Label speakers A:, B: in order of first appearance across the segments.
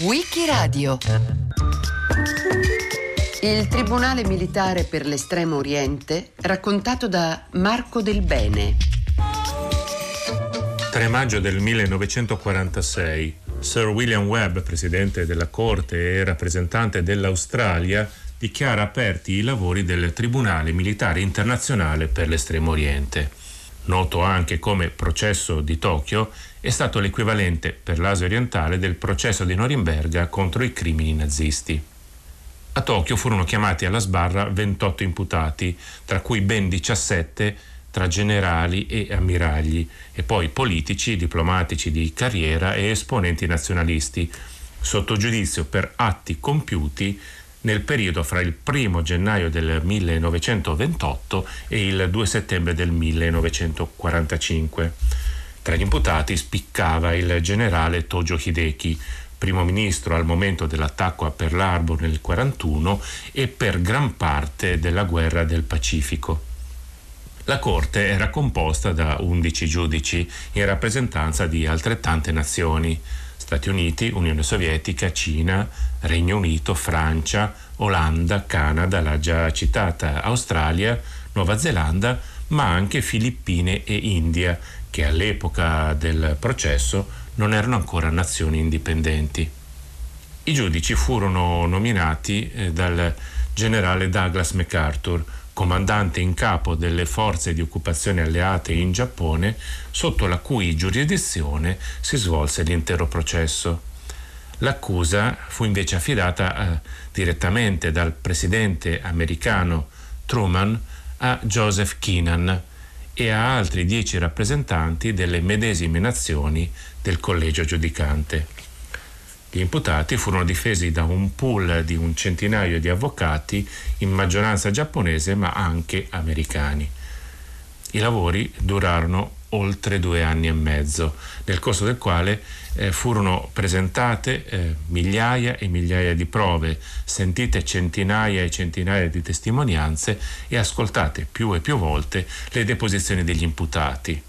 A: Wikiradio Il Tribunale Militare per l'Estremo Oriente raccontato da Marco Del Bene
B: 3 maggio del 1946 Sir William Webb, presidente della Corte e rappresentante dell'Australia, dichiara aperti i lavori del Tribunale Militare Internazionale per l'Estremo Oriente. Noto anche come processo di Tokyo, è stato l'equivalente per l'Asia orientale del processo di Norimberga contro i crimini nazisti. A Tokyo furono chiamati alla sbarra 28 imputati, tra cui ben 17 tra generali e ammiragli, e poi politici, diplomatici di carriera e esponenti nazionalisti, sotto giudizio per atti compiuti nel periodo fra il 1 gennaio del 1928 e il 2 settembre del 1945. Tra gli imputati spiccava il generale Tojo Hideki, primo ministro al momento dell'attacco a Pearl Harbor nel 1941 e per gran parte della guerra del Pacifico. La Corte era composta da 11 giudici in rappresentanza di altrettante nazioni, Stati Uniti, Unione Sovietica, Cina, Regno Unito, Francia, Olanda, Canada, la già citata Australia, Nuova Zelanda, ma anche Filippine e India, che all'epoca del processo non erano ancora nazioni indipendenti. I giudici furono nominati eh, dal generale Douglas MacArthur, comandante in capo delle forze di occupazione alleate in Giappone, sotto la cui giurisdizione si svolse l'intero processo. L'accusa fu invece affidata eh, direttamente dal presidente americano Truman a Joseph Keenan e a altri dieci rappresentanti delle medesime nazioni del collegio giudicante. Gli imputati furono difesi da un pool di un centinaio di avvocati, in maggioranza giapponese ma anche americani. I lavori durarono oltre due anni e mezzo, nel corso del quale eh, furono presentate eh, migliaia e migliaia di prove, sentite centinaia e centinaia di testimonianze e ascoltate più e più volte le deposizioni degli imputati.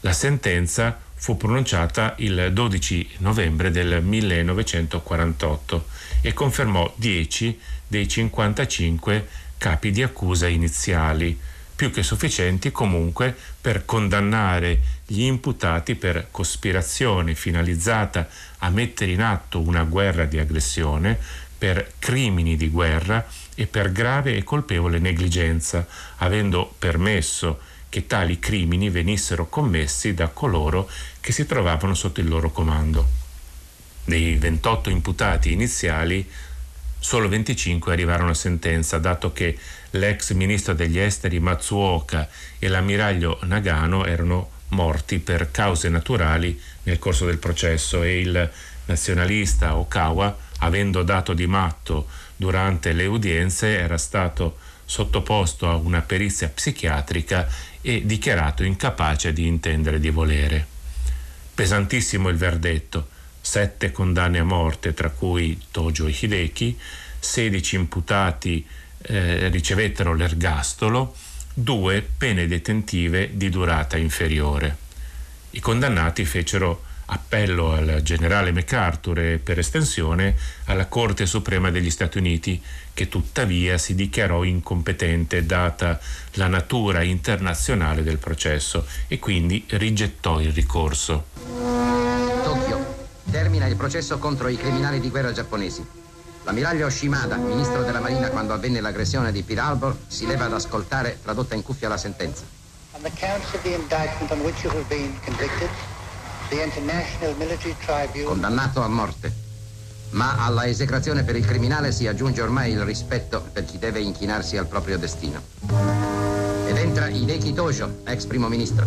B: La sentenza fu pronunciata il 12 novembre del 1948 e confermò 10 dei 55 capi di accusa iniziali, più che sufficienti comunque per condannare gli imputati per cospirazione finalizzata a mettere in atto una guerra di aggressione, per crimini di guerra e per grave e colpevole negligenza, avendo permesso che tali crimini venissero commessi da coloro che si trovavano sotto il loro comando. Dei 28 imputati iniziali, solo 25 arrivarono a sentenza, dato che l'ex ministro degli esteri Matsuoka e l'ammiraglio Nagano erano morti per cause naturali nel corso del processo e il nazionalista Okawa, avendo dato di matto durante le udienze, era stato sottoposto a una perizia psichiatrica e dichiarato incapace di intendere di volere. Pesantissimo il verdetto, sette condanne a morte, tra cui Tojo e Hideki, 16 imputati eh, ricevettero l'ergastolo, due pene detentive di durata inferiore. I condannati fecero appello al generale MacArthur e per estensione alla Corte Suprema degli Stati Uniti, che tuttavia si dichiarò incompetente data la natura internazionale del processo e quindi rigettò il ricorso.
C: Tokyo. Termina il processo contro i criminali di guerra giapponesi. L'ammiraglio Shimada, ministro della Marina quando avvenne l'aggressione di Pearl Harbor, si leva ad ascoltare, tradotta in cuffia, la sentenza. On the counts of the indictment on which you have been convicted, Condannato a morte. Ma alla esecrazione per il criminale si aggiunge ormai il rispetto per chi deve inchinarsi al proprio destino. Ed entra Hideki Tojo, ex primo ministro.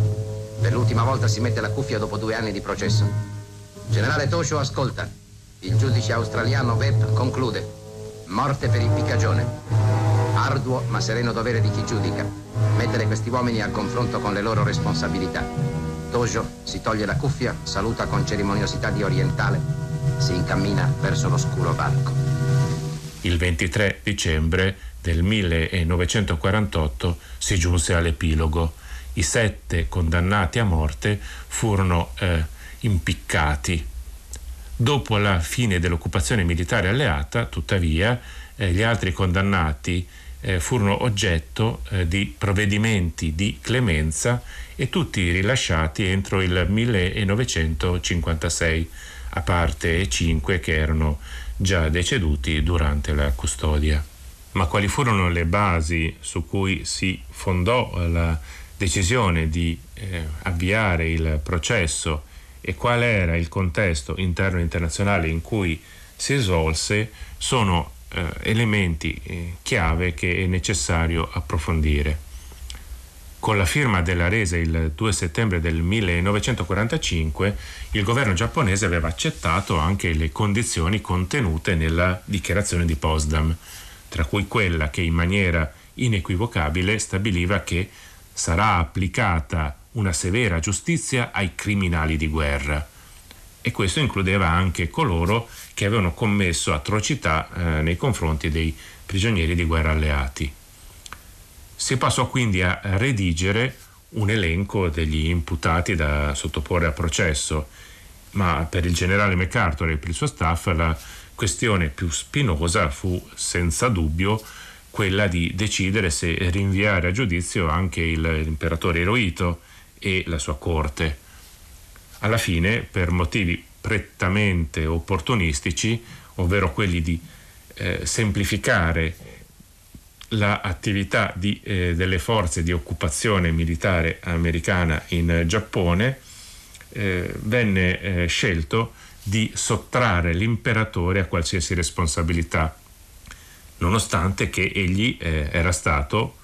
C: Per l'ultima volta si mette la cuffia dopo due anni di processo. Generale Tojo ascolta. Il giudice australiano Webb conclude. Morte per impiccagione. Arduo ma sereno dovere di chi giudica. Mettere questi uomini a confronto con le loro responsabilità. Tojo si toglie la cuffia, saluta con cerimoniosità di orientale, si incammina verso l'oscuro varco.
B: Il 23 dicembre del 1948 si giunse all'epilogo. I sette condannati a morte furono eh, impiccati. Dopo la fine dell'occupazione militare alleata, tuttavia, eh, gli altri condannati eh, furono oggetto eh, di provvedimenti di clemenza e tutti rilasciati entro il 1956, a parte cinque che erano già deceduti durante la custodia. Ma quali furono le basi su cui si fondò la decisione di eh, avviare il processo e qual era il contesto interno e internazionale in cui si svolse sono eh, elementi eh, chiave che è necessario approfondire. Con la firma della resa il 2 settembre del 1945, il governo giapponese aveva accettato anche le condizioni contenute nella dichiarazione di Potsdam, tra cui quella che in maniera inequivocabile stabiliva che sarà applicata una severa giustizia ai criminali di guerra. E questo includeva anche coloro che avevano commesso atrocità eh, nei confronti dei prigionieri di guerra alleati. Si passò quindi a redigere un elenco degli imputati da sottoporre a processo, ma per il generale MacArthur e per il suo staff la questione più spinosa fu senza dubbio quella di decidere se rinviare a giudizio anche l'imperatore Hirohito e la sua corte. Alla fine, per motivi prettamente opportunistici, ovvero quelli di eh, semplificare l'attività di, eh, delle forze di occupazione militare americana in Giappone, eh, venne eh, scelto di sottrarre l'imperatore a qualsiasi responsabilità nonostante che egli eh, era stato,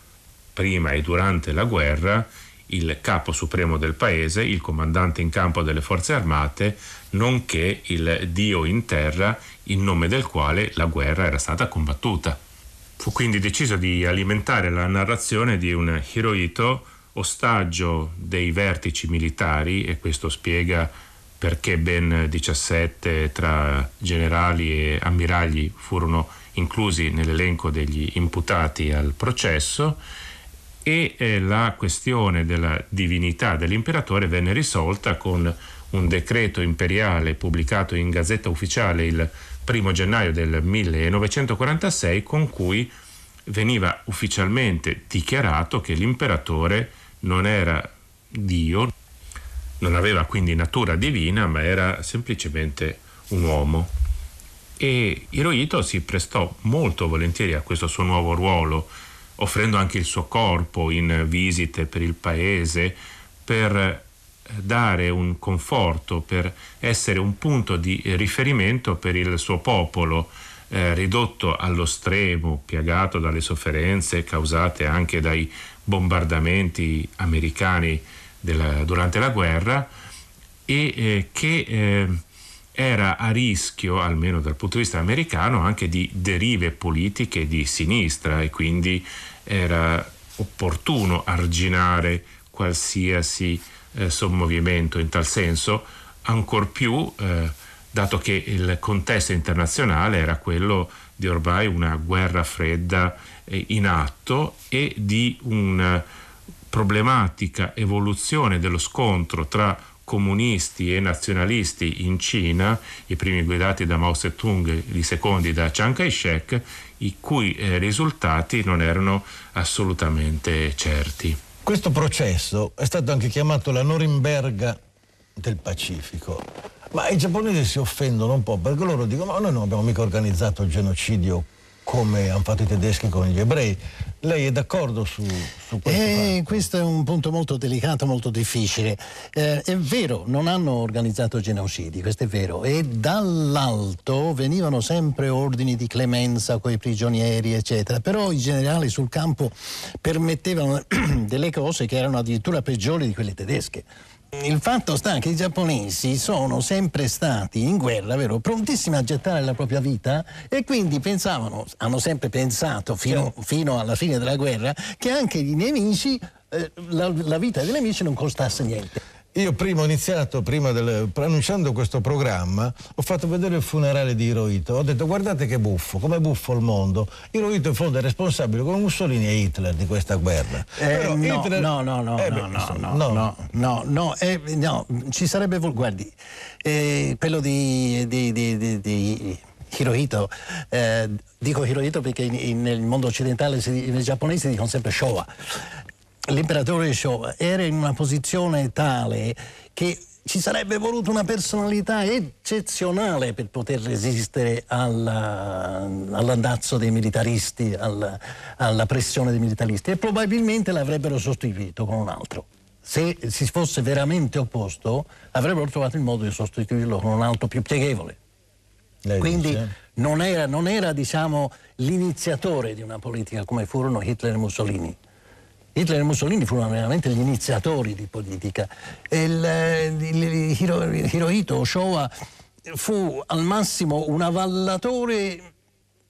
B: prima e durante la guerra, il capo supremo del paese, il comandante in campo delle forze armate, nonché il dio in terra in nome del quale la guerra era stata combattuta. Fu quindi deciso di alimentare la narrazione di un Hirohito ostaggio dei vertici militari e questo spiega perché ben 17 tra generali e ammiragli furono inclusi nell'elenco degli imputati al processo e eh, la questione della divinità dell'imperatore venne risolta con un decreto imperiale pubblicato in Gazzetta Ufficiale il 1 gennaio del 1946 con cui veniva ufficialmente dichiarato che l'imperatore non era Dio, non aveva quindi natura divina, ma era semplicemente un uomo. E Hirohito si prestò molto volentieri a questo suo nuovo ruolo, offrendo anche il suo corpo in visite per il paese per dare un conforto, per essere un punto di riferimento per il suo popolo, eh, ridotto allo stremo, piagato dalle sofferenze causate anche dai bombardamenti americani della, durante la guerra e eh, che eh, era a rischio, almeno dal punto di vista americano, anche di derive politiche di sinistra e quindi era opportuno arginare qualsiasi eh, sommovimento in tal senso, ancor più eh, dato che il contesto internazionale era quello di ormai una guerra fredda eh, in atto e di una problematica evoluzione dello scontro tra comunisti e nazionalisti in Cina, i primi guidati da Mao Zedong, i secondi da Chiang Kai-shek, i cui eh, risultati non erano assolutamente certi.
D: Questo processo è stato anche chiamato la Norimberga del Pacifico. Ma i giapponesi si offendono un po' perché loro dicono: Ma noi non abbiamo mica organizzato il genocidio come hanno fatto i tedeschi con gli ebrei. Lei è d'accordo su, su questo?
E: Eh, questo è un punto molto delicato, molto difficile. Eh, è vero, non hanno organizzato genocidi, questo è vero, e dall'alto venivano sempre ordini di clemenza con i prigionieri, eccetera, però i generali sul campo permettevano delle cose che erano addirittura peggiori di quelle tedesche. Il fatto sta che i giapponesi sono sempre stati in guerra, vero? prontissimi a gettare la propria vita e quindi pensavano, hanno sempre pensato fino, fino alla fine della guerra che anche i nemici, eh, la, la vita dei nemici non costasse niente.
D: Io prima ho iniziato, prima del, annunciando questo programma, ho fatto vedere il funerale di Hirohito. Ho detto guardate che buffo, come buffo il mondo. Hirohito in fondo è responsabile come Mussolini e Hitler di questa guerra.
E: Eh, no, Hitler... no, no, no, eh, no, beh, no, no, no, no, no, no, eh, no, ci sarebbe, guardi, eh, quello di, di, di, di, Hirohito, eh, dico Hirohito perché in, in, nel mondo occidentale, si, nel giapponese dicono sempre Showa l'imperatore Showa era in una posizione tale che ci sarebbe voluto una personalità eccezionale per poter resistere alla, all'andazzo dei militaristi, alla, alla, pressione dei militaristi e probabilmente l'avrebbero sostituito con un altro. Se si fosse veramente opposto, avrebbero trovato il modo di sostituirlo con un altro più pieghevole. Lei Quindi dice? non era, non era diciamo, l'iniziatore di una politica come furono Hitler e Mussolini Hitler e Mussolini furono veramente gli iniziatori di politica. Il, il Hiro, Hirohito Showa fu al massimo un avallatore,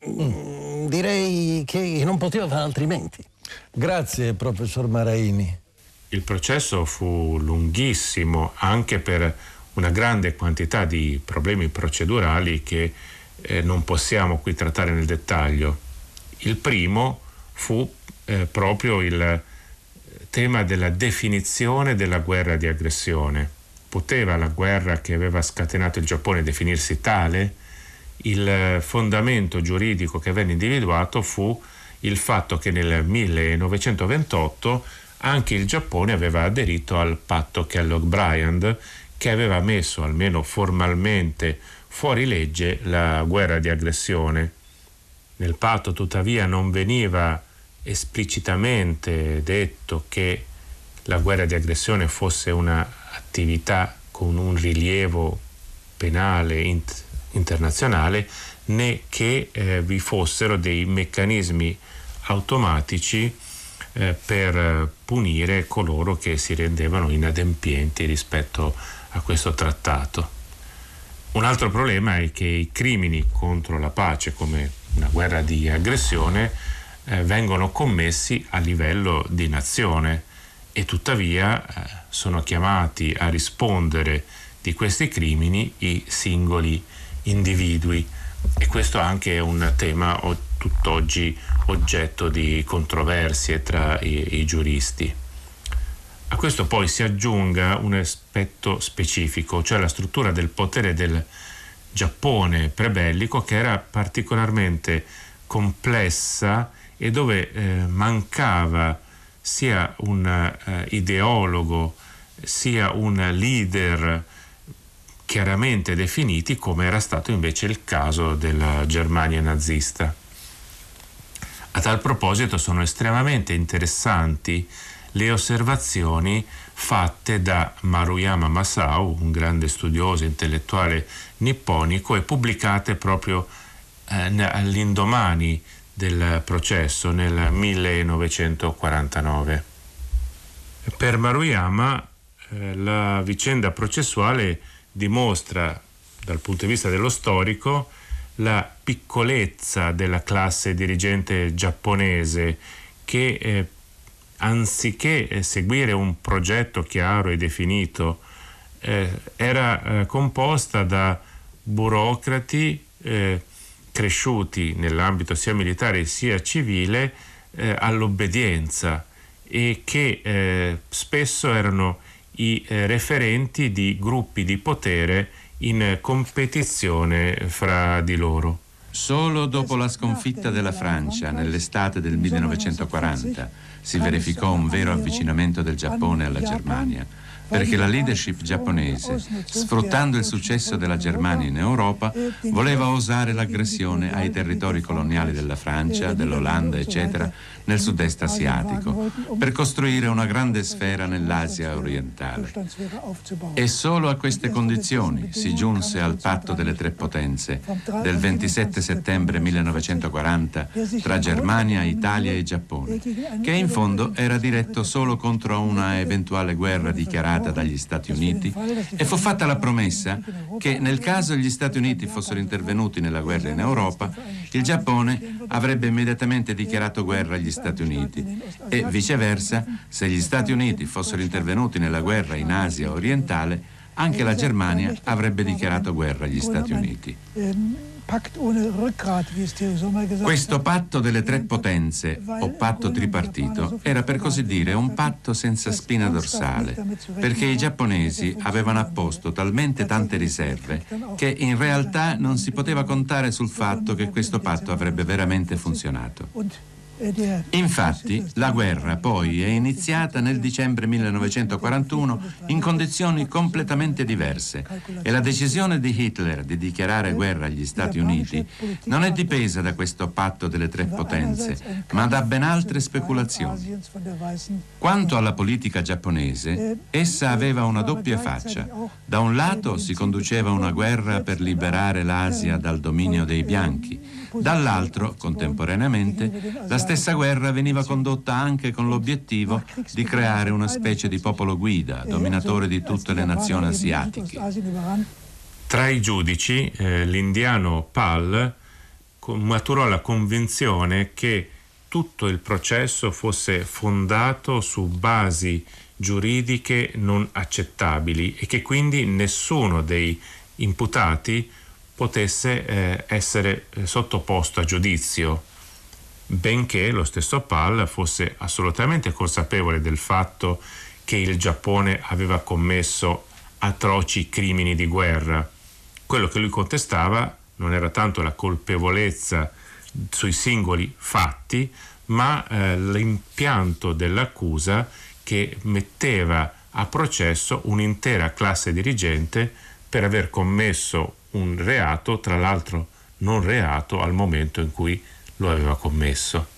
E: mm. direi che non poteva fare altrimenti.
D: Grazie, professor Maraini.
B: Il processo fu lunghissimo anche per una grande quantità di problemi procedurali che eh, non possiamo qui trattare nel dettaglio. Il primo fu eh, proprio il tema della definizione della guerra di aggressione. Poteva la guerra che aveva scatenato il Giappone definirsi tale? Il fondamento giuridico che venne individuato fu il fatto che nel 1928 anche il Giappone aveva aderito al patto Kellogg-Briand che aveva messo almeno formalmente fuori legge la guerra di aggressione. Nel patto tuttavia non veniva esplicitamente detto che la guerra di aggressione fosse un'attività con un rilievo penale int- internazionale né che eh, vi fossero dei meccanismi automatici eh, per punire coloro che si rendevano inadempienti rispetto a questo trattato. Un altro problema è che i crimini contro la pace, come una guerra di aggressione, eh, vengono commessi a livello di nazione e tuttavia eh, sono chiamati a rispondere di questi crimini i singoli individui e questo anche è un tema o, tutt'oggi oggetto di controversie tra i, i giuristi. A questo poi si aggiunga un aspetto specifico, cioè la struttura del potere del Giappone prebellico che era particolarmente complessa e dove eh, mancava sia un eh, ideologo sia un leader chiaramente definiti come era stato invece il caso della Germania nazista. A tal proposito sono estremamente interessanti le osservazioni fatte da Maruyama Masao, un grande studioso intellettuale nipponico, e pubblicate proprio eh, all'indomani del processo nel 1949. Per Maruyama eh, la vicenda processuale dimostra dal punto di vista dello storico la piccolezza della classe dirigente giapponese che eh, anziché eh, seguire un progetto chiaro e definito eh, era eh, composta da burocrati eh, cresciuti nell'ambito sia militare sia civile eh, all'obbedienza e che eh, spesso erano i eh, referenti di gruppi di potere in competizione fra di loro.
F: Solo dopo la sconfitta della Francia nell'estate del 1940 si verificò un vero avvicinamento del Giappone alla Germania perché la leadership giapponese, sfruttando il successo della Germania in Europa, voleva osare l'aggressione ai territori coloniali della Francia, dell'Olanda, eccetera, nel sud-est asiatico, per costruire una grande sfera nell'Asia orientale. E solo a queste condizioni si giunse al patto delle tre potenze del 27 settembre 1940 tra Germania, Italia e Giappone, che in fondo era diretto solo contro una eventuale guerra dichiarata negata dagli Stati Uniti e fu fatta la promessa che nel caso gli Stati Uniti fossero intervenuti nella guerra in Europa, il Giappone avrebbe immediatamente dichiarato guerra agli Stati Uniti e viceversa, se gli Stati Uniti fossero intervenuti nella guerra in Asia orientale, anche la Germania avrebbe dichiarato guerra agli Stati Uniti. Questo patto delle tre potenze, o patto tripartito, era per così dire un patto senza spina dorsale, perché i giapponesi avevano apposto talmente tante riserve che in realtà non si poteva contare sul fatto che questo patto avrebbe veramente funzionato. Infatti, la guerra poi è iniziata nel dicembre 1941 in condizioni completamente diverse e la decisione di Hitler di dichiarare guerra agli Stati Uniti non è dipesa da questo patto delle tre potenze, ma da ben altre speculazioni. Quanto alla politica giapponese, essa aveva una doppia faccia. Da un lato si conduceva una guerra per liberare l'Asia dal dominio dei bianchi, dall'altro, contemporaneamente, la stessa guerra veniva condotta anche con l'obiettivo di creare una specie di popolo guida, dominatore di tutte le nazioni asiatiche.
B: Tra i giudici, eh, l'indiano Pal maturò la convinzione che tutto il processo fosse fondato su basi giuridiche non accettabili e che quindi nessuno dei imputati potesse eh, essere eh, sottoposto a giudizio benché lo stesso Pal fosse assolutamente consapevole del fatto che il Giappone aveva commesso atroci crimini di guerra. Quello che lui contestava non era tanto la colpevolezza sui singoli fatti, ma eh, l'impianto dell'accusa che metteva a processo un'intera classe dirigente per aver commesso un reato, tra l'altro non reato al momento in cui lo aveva commesso.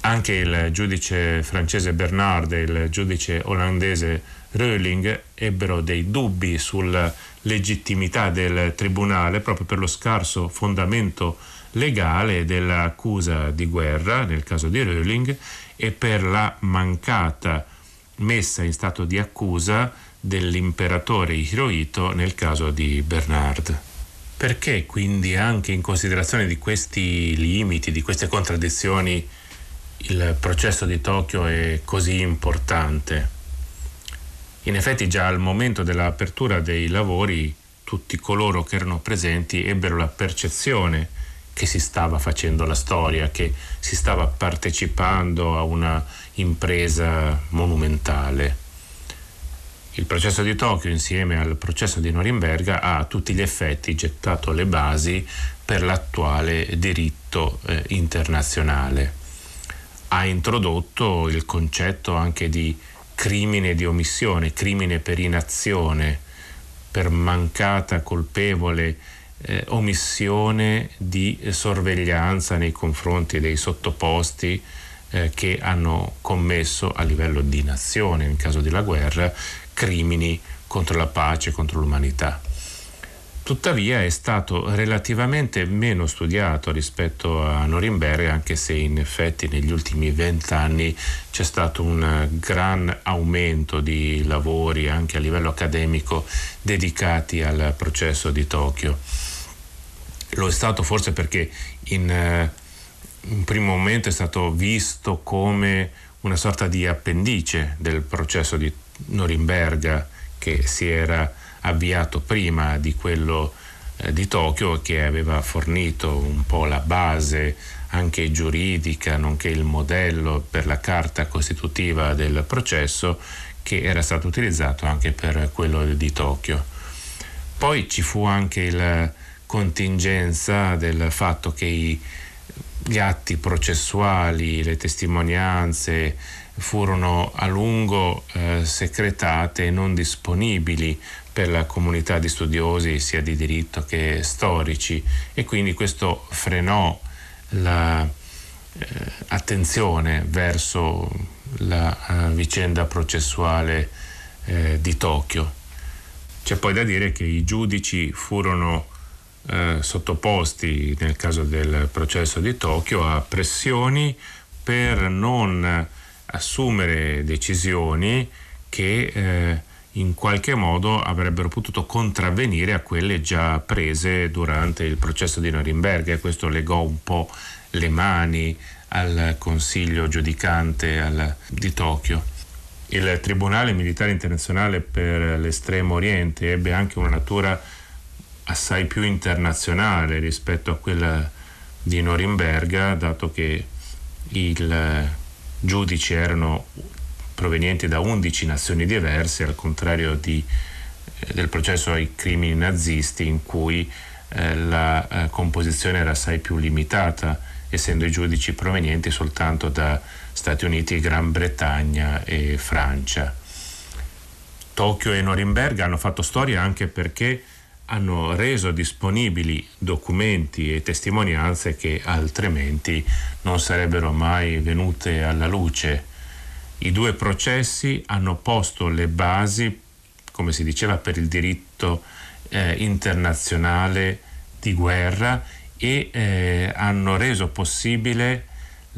B: Anche il giudice francese Bernard e il giudice olandese Röhling ebbero dei dubbi sulla legittimità del tribunale proprio per lo scarso fondamento legale dell'accusa di guerra nel caso di Röhling e per la mancata messa in stato di accusa dell'imperatore Hirohito nel caso di Bernard. Perché quindi anche in considerazione di questi limiti, di queste contraddizioni, il processo di Tokyo è così importante? In effetti già al momento dell'apertura dei lavori tutti coloro che erano presenti ebbero la percezione che si stava facendo la storia, che si stava partecipando a una impresa monumentale. Il processo di Tokyo insieme al processo di Norimberga ha a tutti gli effetti gettato le basi per l'attuale diritto eh, internazionale. Ha introdotto il concetto anche di crimine di omissione, crimine per inazione, per mancata colpevole eh, omissione di sorveglianza nei confronti dei sottoposti eh, che hanno commesso a livello di nazione, in caso della guerra, crimini contro la pace, contro l'umanità. Tuttavia è stato relativamente meno studiato rispetto a Norimberga, anche se in effetti negli ultimi vent'anni c'è stato un gran aumento di lavori anche a livello accademico dedicati al processo di Tokyo. Lo è stato forse perché in eh, un primo momento è stato visto come una sorta di appendice del processo di Norimberga che si era avviato prima di quello eh, di Tokyo che aveva fornito un po' la base anche giuridica nonché il modello per la carta costitutiva del processo che era stato utilizzato anche per quello di Tokyo. Poi ci fu anche la contingenza del fatto che i, gli atti processuali, le testimonianze, furono a lungo eh, secretate e non disponibili per la comunità di studiosi sia di diritto che storici e quindi questo frenò l'attenzione eh, verso la uh, vicenda processuale eh, di Tokyo. C'è poi da dire che i giudici furono eh, sottoposti nel caso del processo di Tokyo a pressioni per non assumere decisioni che eh, in qualche modo avrebbero potuto contravvenire a quelle già prese durante il processo di Norimberga e questo legò un po' le mani al Consiglio giudicante al, di Tokyo. Il Tribunale Militare Internazionale per l'Estremo Oriente ebbe anche una natura assai più internazionale rispetto a quella di Norimberga, dato che i giudici erano provenienti da 11 nazioni diverse, al contrario di, eh, del processo ai crimini nazisti in cui eh, la eh, composizione era assai più limitata, essendo i giudici provenienti soltanto da Stati Uniti, Gran Bretagna e Francia. Tokyo e Norimberga hanno fatto storia anche perché hanno reso disponibili documenti e testimonianze che altrimenti non sarebbero mai venute alla luce. I due processi hanno posto le basi, come si diceva, per il diritto eh, internazionale di guerra e eh, hanno reso possibile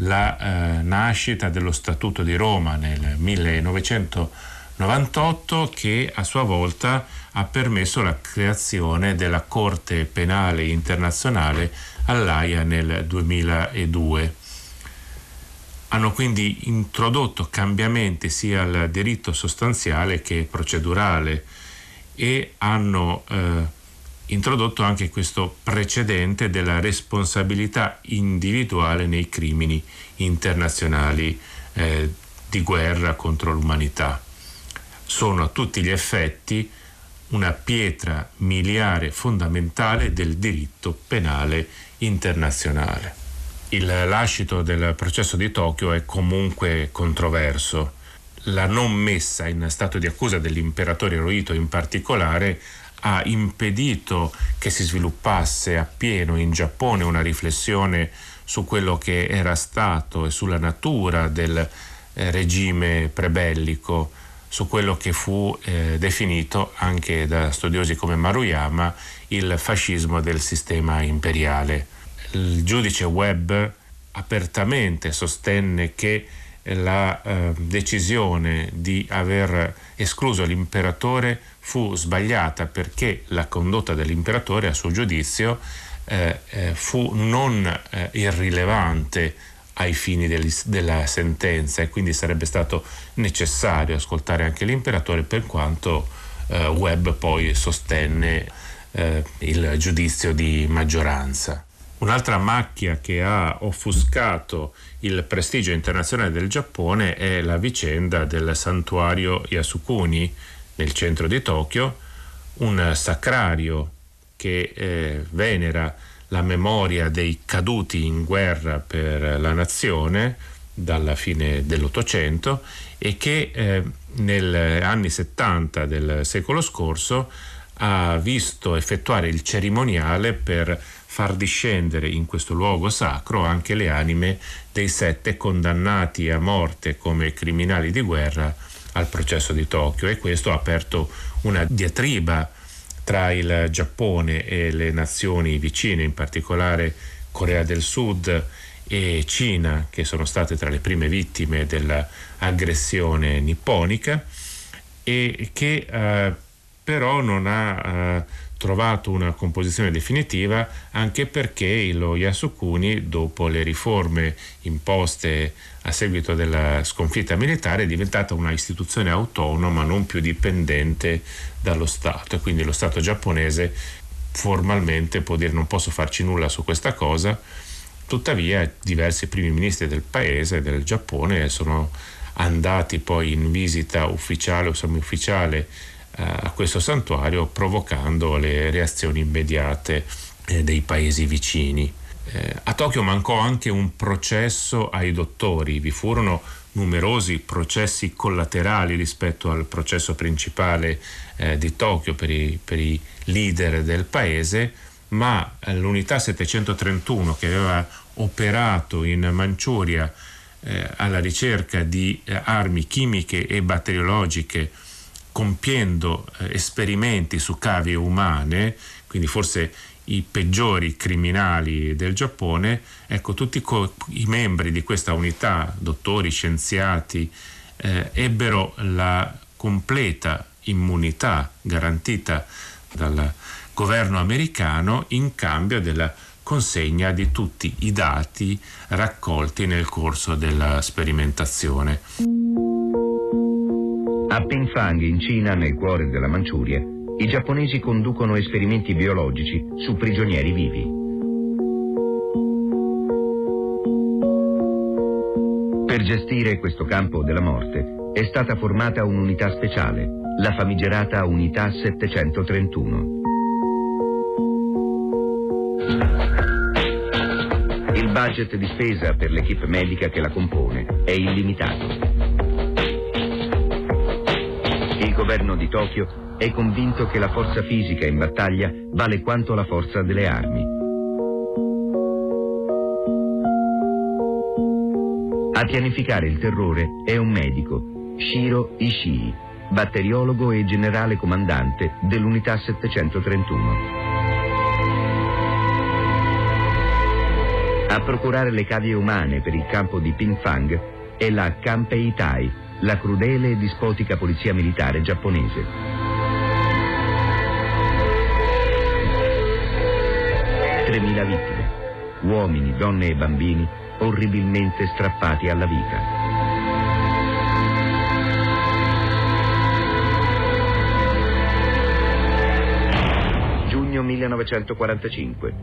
B: la eh, nascita dello Statuto di Roma nel 1998 che a sua volta ha permesso la creazione della Corte Penale Internazionale all'AIA nel 2002. Hanno quindi introdotto cambiamenti sia al diritto sostanziale che procedurale e hanno eh, introdotto anche questo precedente della responsabilità individuale nei crimini internazionali eh, di guerra contro l'umanità. Sono a tutti gli effetti una pietra miliare fondamentale del diritto penale internazionale. Il lascito del processo di Tokyo è comunque controverso. La non messa in stato di accusa dell'imperatore Hirohito in particolare ha impedito che si sviluppasse appieno in Giappone una riflessione su quello che era stato e sulla natura del eh, regime prebellico su quello che fu eh, definito anche da studiosi come Maruyama il fascismo del sistema imperiale. Il giudice Webb apertamente sostenne che la eh, decisione di aver escluso l'imperatore fu sbagliata perché la condotta dell'imperatore a suo giudizio eh, eh fu non eh, irrilevante ai fini del, della sentenza e quindi sarebbe stato necessario ascoltare anche l'imperatore per quanto eh, Webb poi sostenne eh, il giudizio di maggioranza. Un'altra macchia che ha offuscato il prestigio internazionale del Giappone è la vicenda del santuario Yasukuni nel centro di Tokyo, un sacrario che eh, venera la memoria dei caduti in guerra per la nazione dalla fine dell'Ottocento e che eh, negli anni 70 del secolo scorso ha visto effettuare il cerimoniale per far discendere in questo luogo sacro anche le anime dei sette condannati a morte come criminali di guerra al processo di Tokyo. E questo ha aperto una diatriba tra il Giappone e le nazioni vicine, in particolare Corea del Sud e Cina, che sono state tra le prime vittime dell'aggressione nipponica e che eh, però non ha eh, trovato una composizione definitiva anche perché lo Yasukuni, dopo le riforme imposte a seguito della sconfitta militare, è diventata una istituzione autonoma, non più dipendente dallo Stato. E quindi lo Stato giapponese formalmente può dire non posso farci nulla su questa cosa, tuttavia diversi primi ministri del paese, del Giappone, sono andati poi in visita ufficiale o semi-ufficiale a questo santuario provocando le reazioni immediate eh, dei paesi vicini. Eh, a Tokyo mancò anche un processo ai dottori, vi furono numerosi processi collaterali rispetto al processo principale eh, di Tokyo per i, per i, leader del paese, ma l'unità 731 che aveva operato in Manciuria eh, alla ricerca di eh, armi chimiche e batteriologiche compiendo eh, esperimenti su cavie umane, quindi forse i peggiori criminali del Giappone, ecco, tutti co- i membri di questa unità, dottori, scienziati, eh, ebbero la completa immunità garantita dal governo americano in cambio della consegna di tutti i dati raccolti nel corso della sperimentazione.
G: A Pingfang, in Cina, nel cuore della Manciuria, i giapponesi conducono esperimenti biologici su prigionieri vivi. Per gestire questo campo della morte è stata formata un'unità speciale, la famigerata Unità 731. Il budget di spesa per l'equipe medica che la compone è illimitato. Il governo di Tokyo è convinto che la forza fisica in battaglia vale quanto la forza delle armi. A pianificare il terrore è un medico, Shiro Ishii, batteriologo e generale comandante dell'unità 731. A procurare le cavie umane per il campo di Pingfang è la Kanpei Tai, la crudele e dispotica polizia militare giapponese. Tremila vittime, uomini, donne e bambini orribilmente strappati alla vita. Giugno 1945.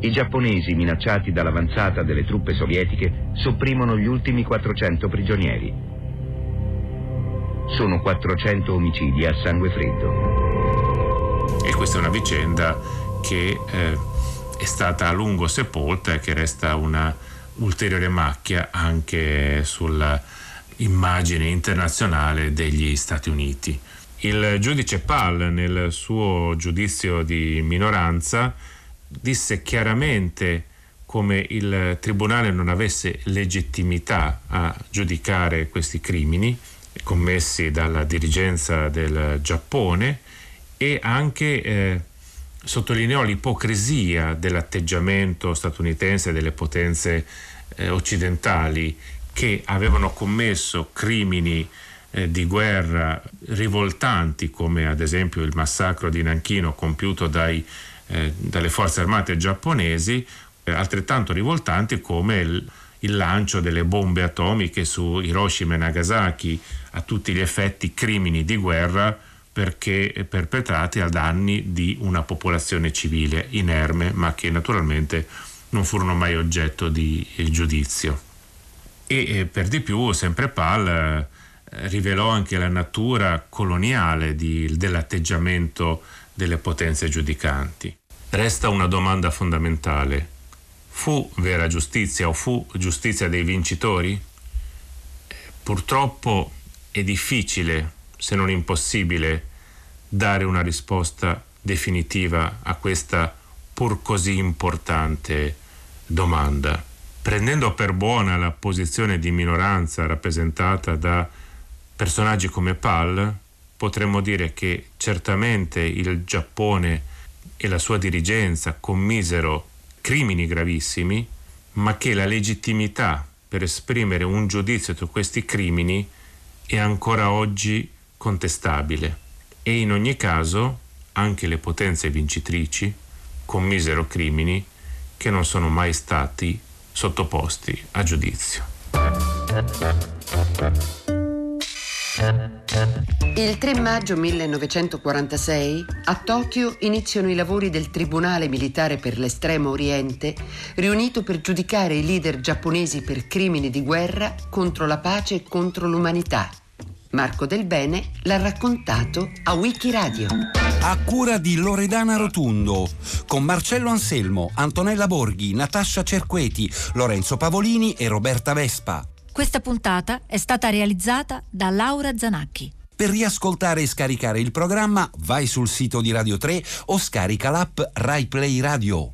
G: I giapponesi, minacciati dall'avanzata delle truppe sovietiche, sopprimono gli ultimi 400 prigionieri. Sono 400 omicidi a sangue freddo.
B: E questa è una vicenda che eh, è stata a lungo sepolta e che resta una ulteriore macchia anche sulla immagine internazionale degli Stati Uniti. Il giudice Pall nel suo giudizio di minoranza disse chiaramente come il tribunale non avesse legittimità a giudicare questi crimini commessi dalla dirigenza del Giappone e anche eh, sottolineò l'ipocrisia dell'atteggiamento statunitense delle potenze eh, occidentali che avevano commesso crimini eh, di guerra rivoltanti come ad esempio il massacro di Nanchino compiuto dai eh, dalle forze armate giapponesi, eh, altrettanto rivoltanti come il, il lancio delle bombe atomiche su Hiroshima e Nagasaki, a tutti gli effetti crimini di guerra perché perpetrati a danni di una popolazione civile inerme, ma che naturalmente non furono mai oggetto di giudizio. E eh, per di più, sempre Pal eh, rivelò anche la natura coloniale di, dell'atteggiamento delle potenze giudicanti. Resta una domanda fondamentale. Fu vera giustizia o fu giustizia dei vincitori? Purtroppo è difficile, se non impossibile, dare una risposta definitiva a questa pur così importante domanda. Prendendo per buona la posizione di minoranza rappresentata da personaggi come Pal, potremmo dire che certamente il Giappone e la sua dirigenza commisero crimini gravissimi, ma che la legittimità per esprimere un giudizio su questi crimini è ancora oggi contestabile e in ogni caso anche le potenze vincitrici commisero crimini che non sono mai stati sottoposti a giudizio.
A: Il 3 maggio 1946 a Tokyo iniziano i lavori del Tribunale Militare per l'Estremo Oriente, riunito per giudicare i leader giapponesi per crimini di guerra contro la pace e contro l'umanità. Marco Del Bene l'ha raccontato a Wikiradio.
H: A cura di Loredana Rotundo, con Marcello Anselmo, Antonella Borghi, Natascia Cerqueti, Lorenzo Pavolini e Roberta Vespa.
I: Questa puntata è stata realizzata da Laura Zanacchi.
H: Per riascoltare e scaricare il programma vai sul sito di Radio 3 o scarica l'app RaiPlay Radio.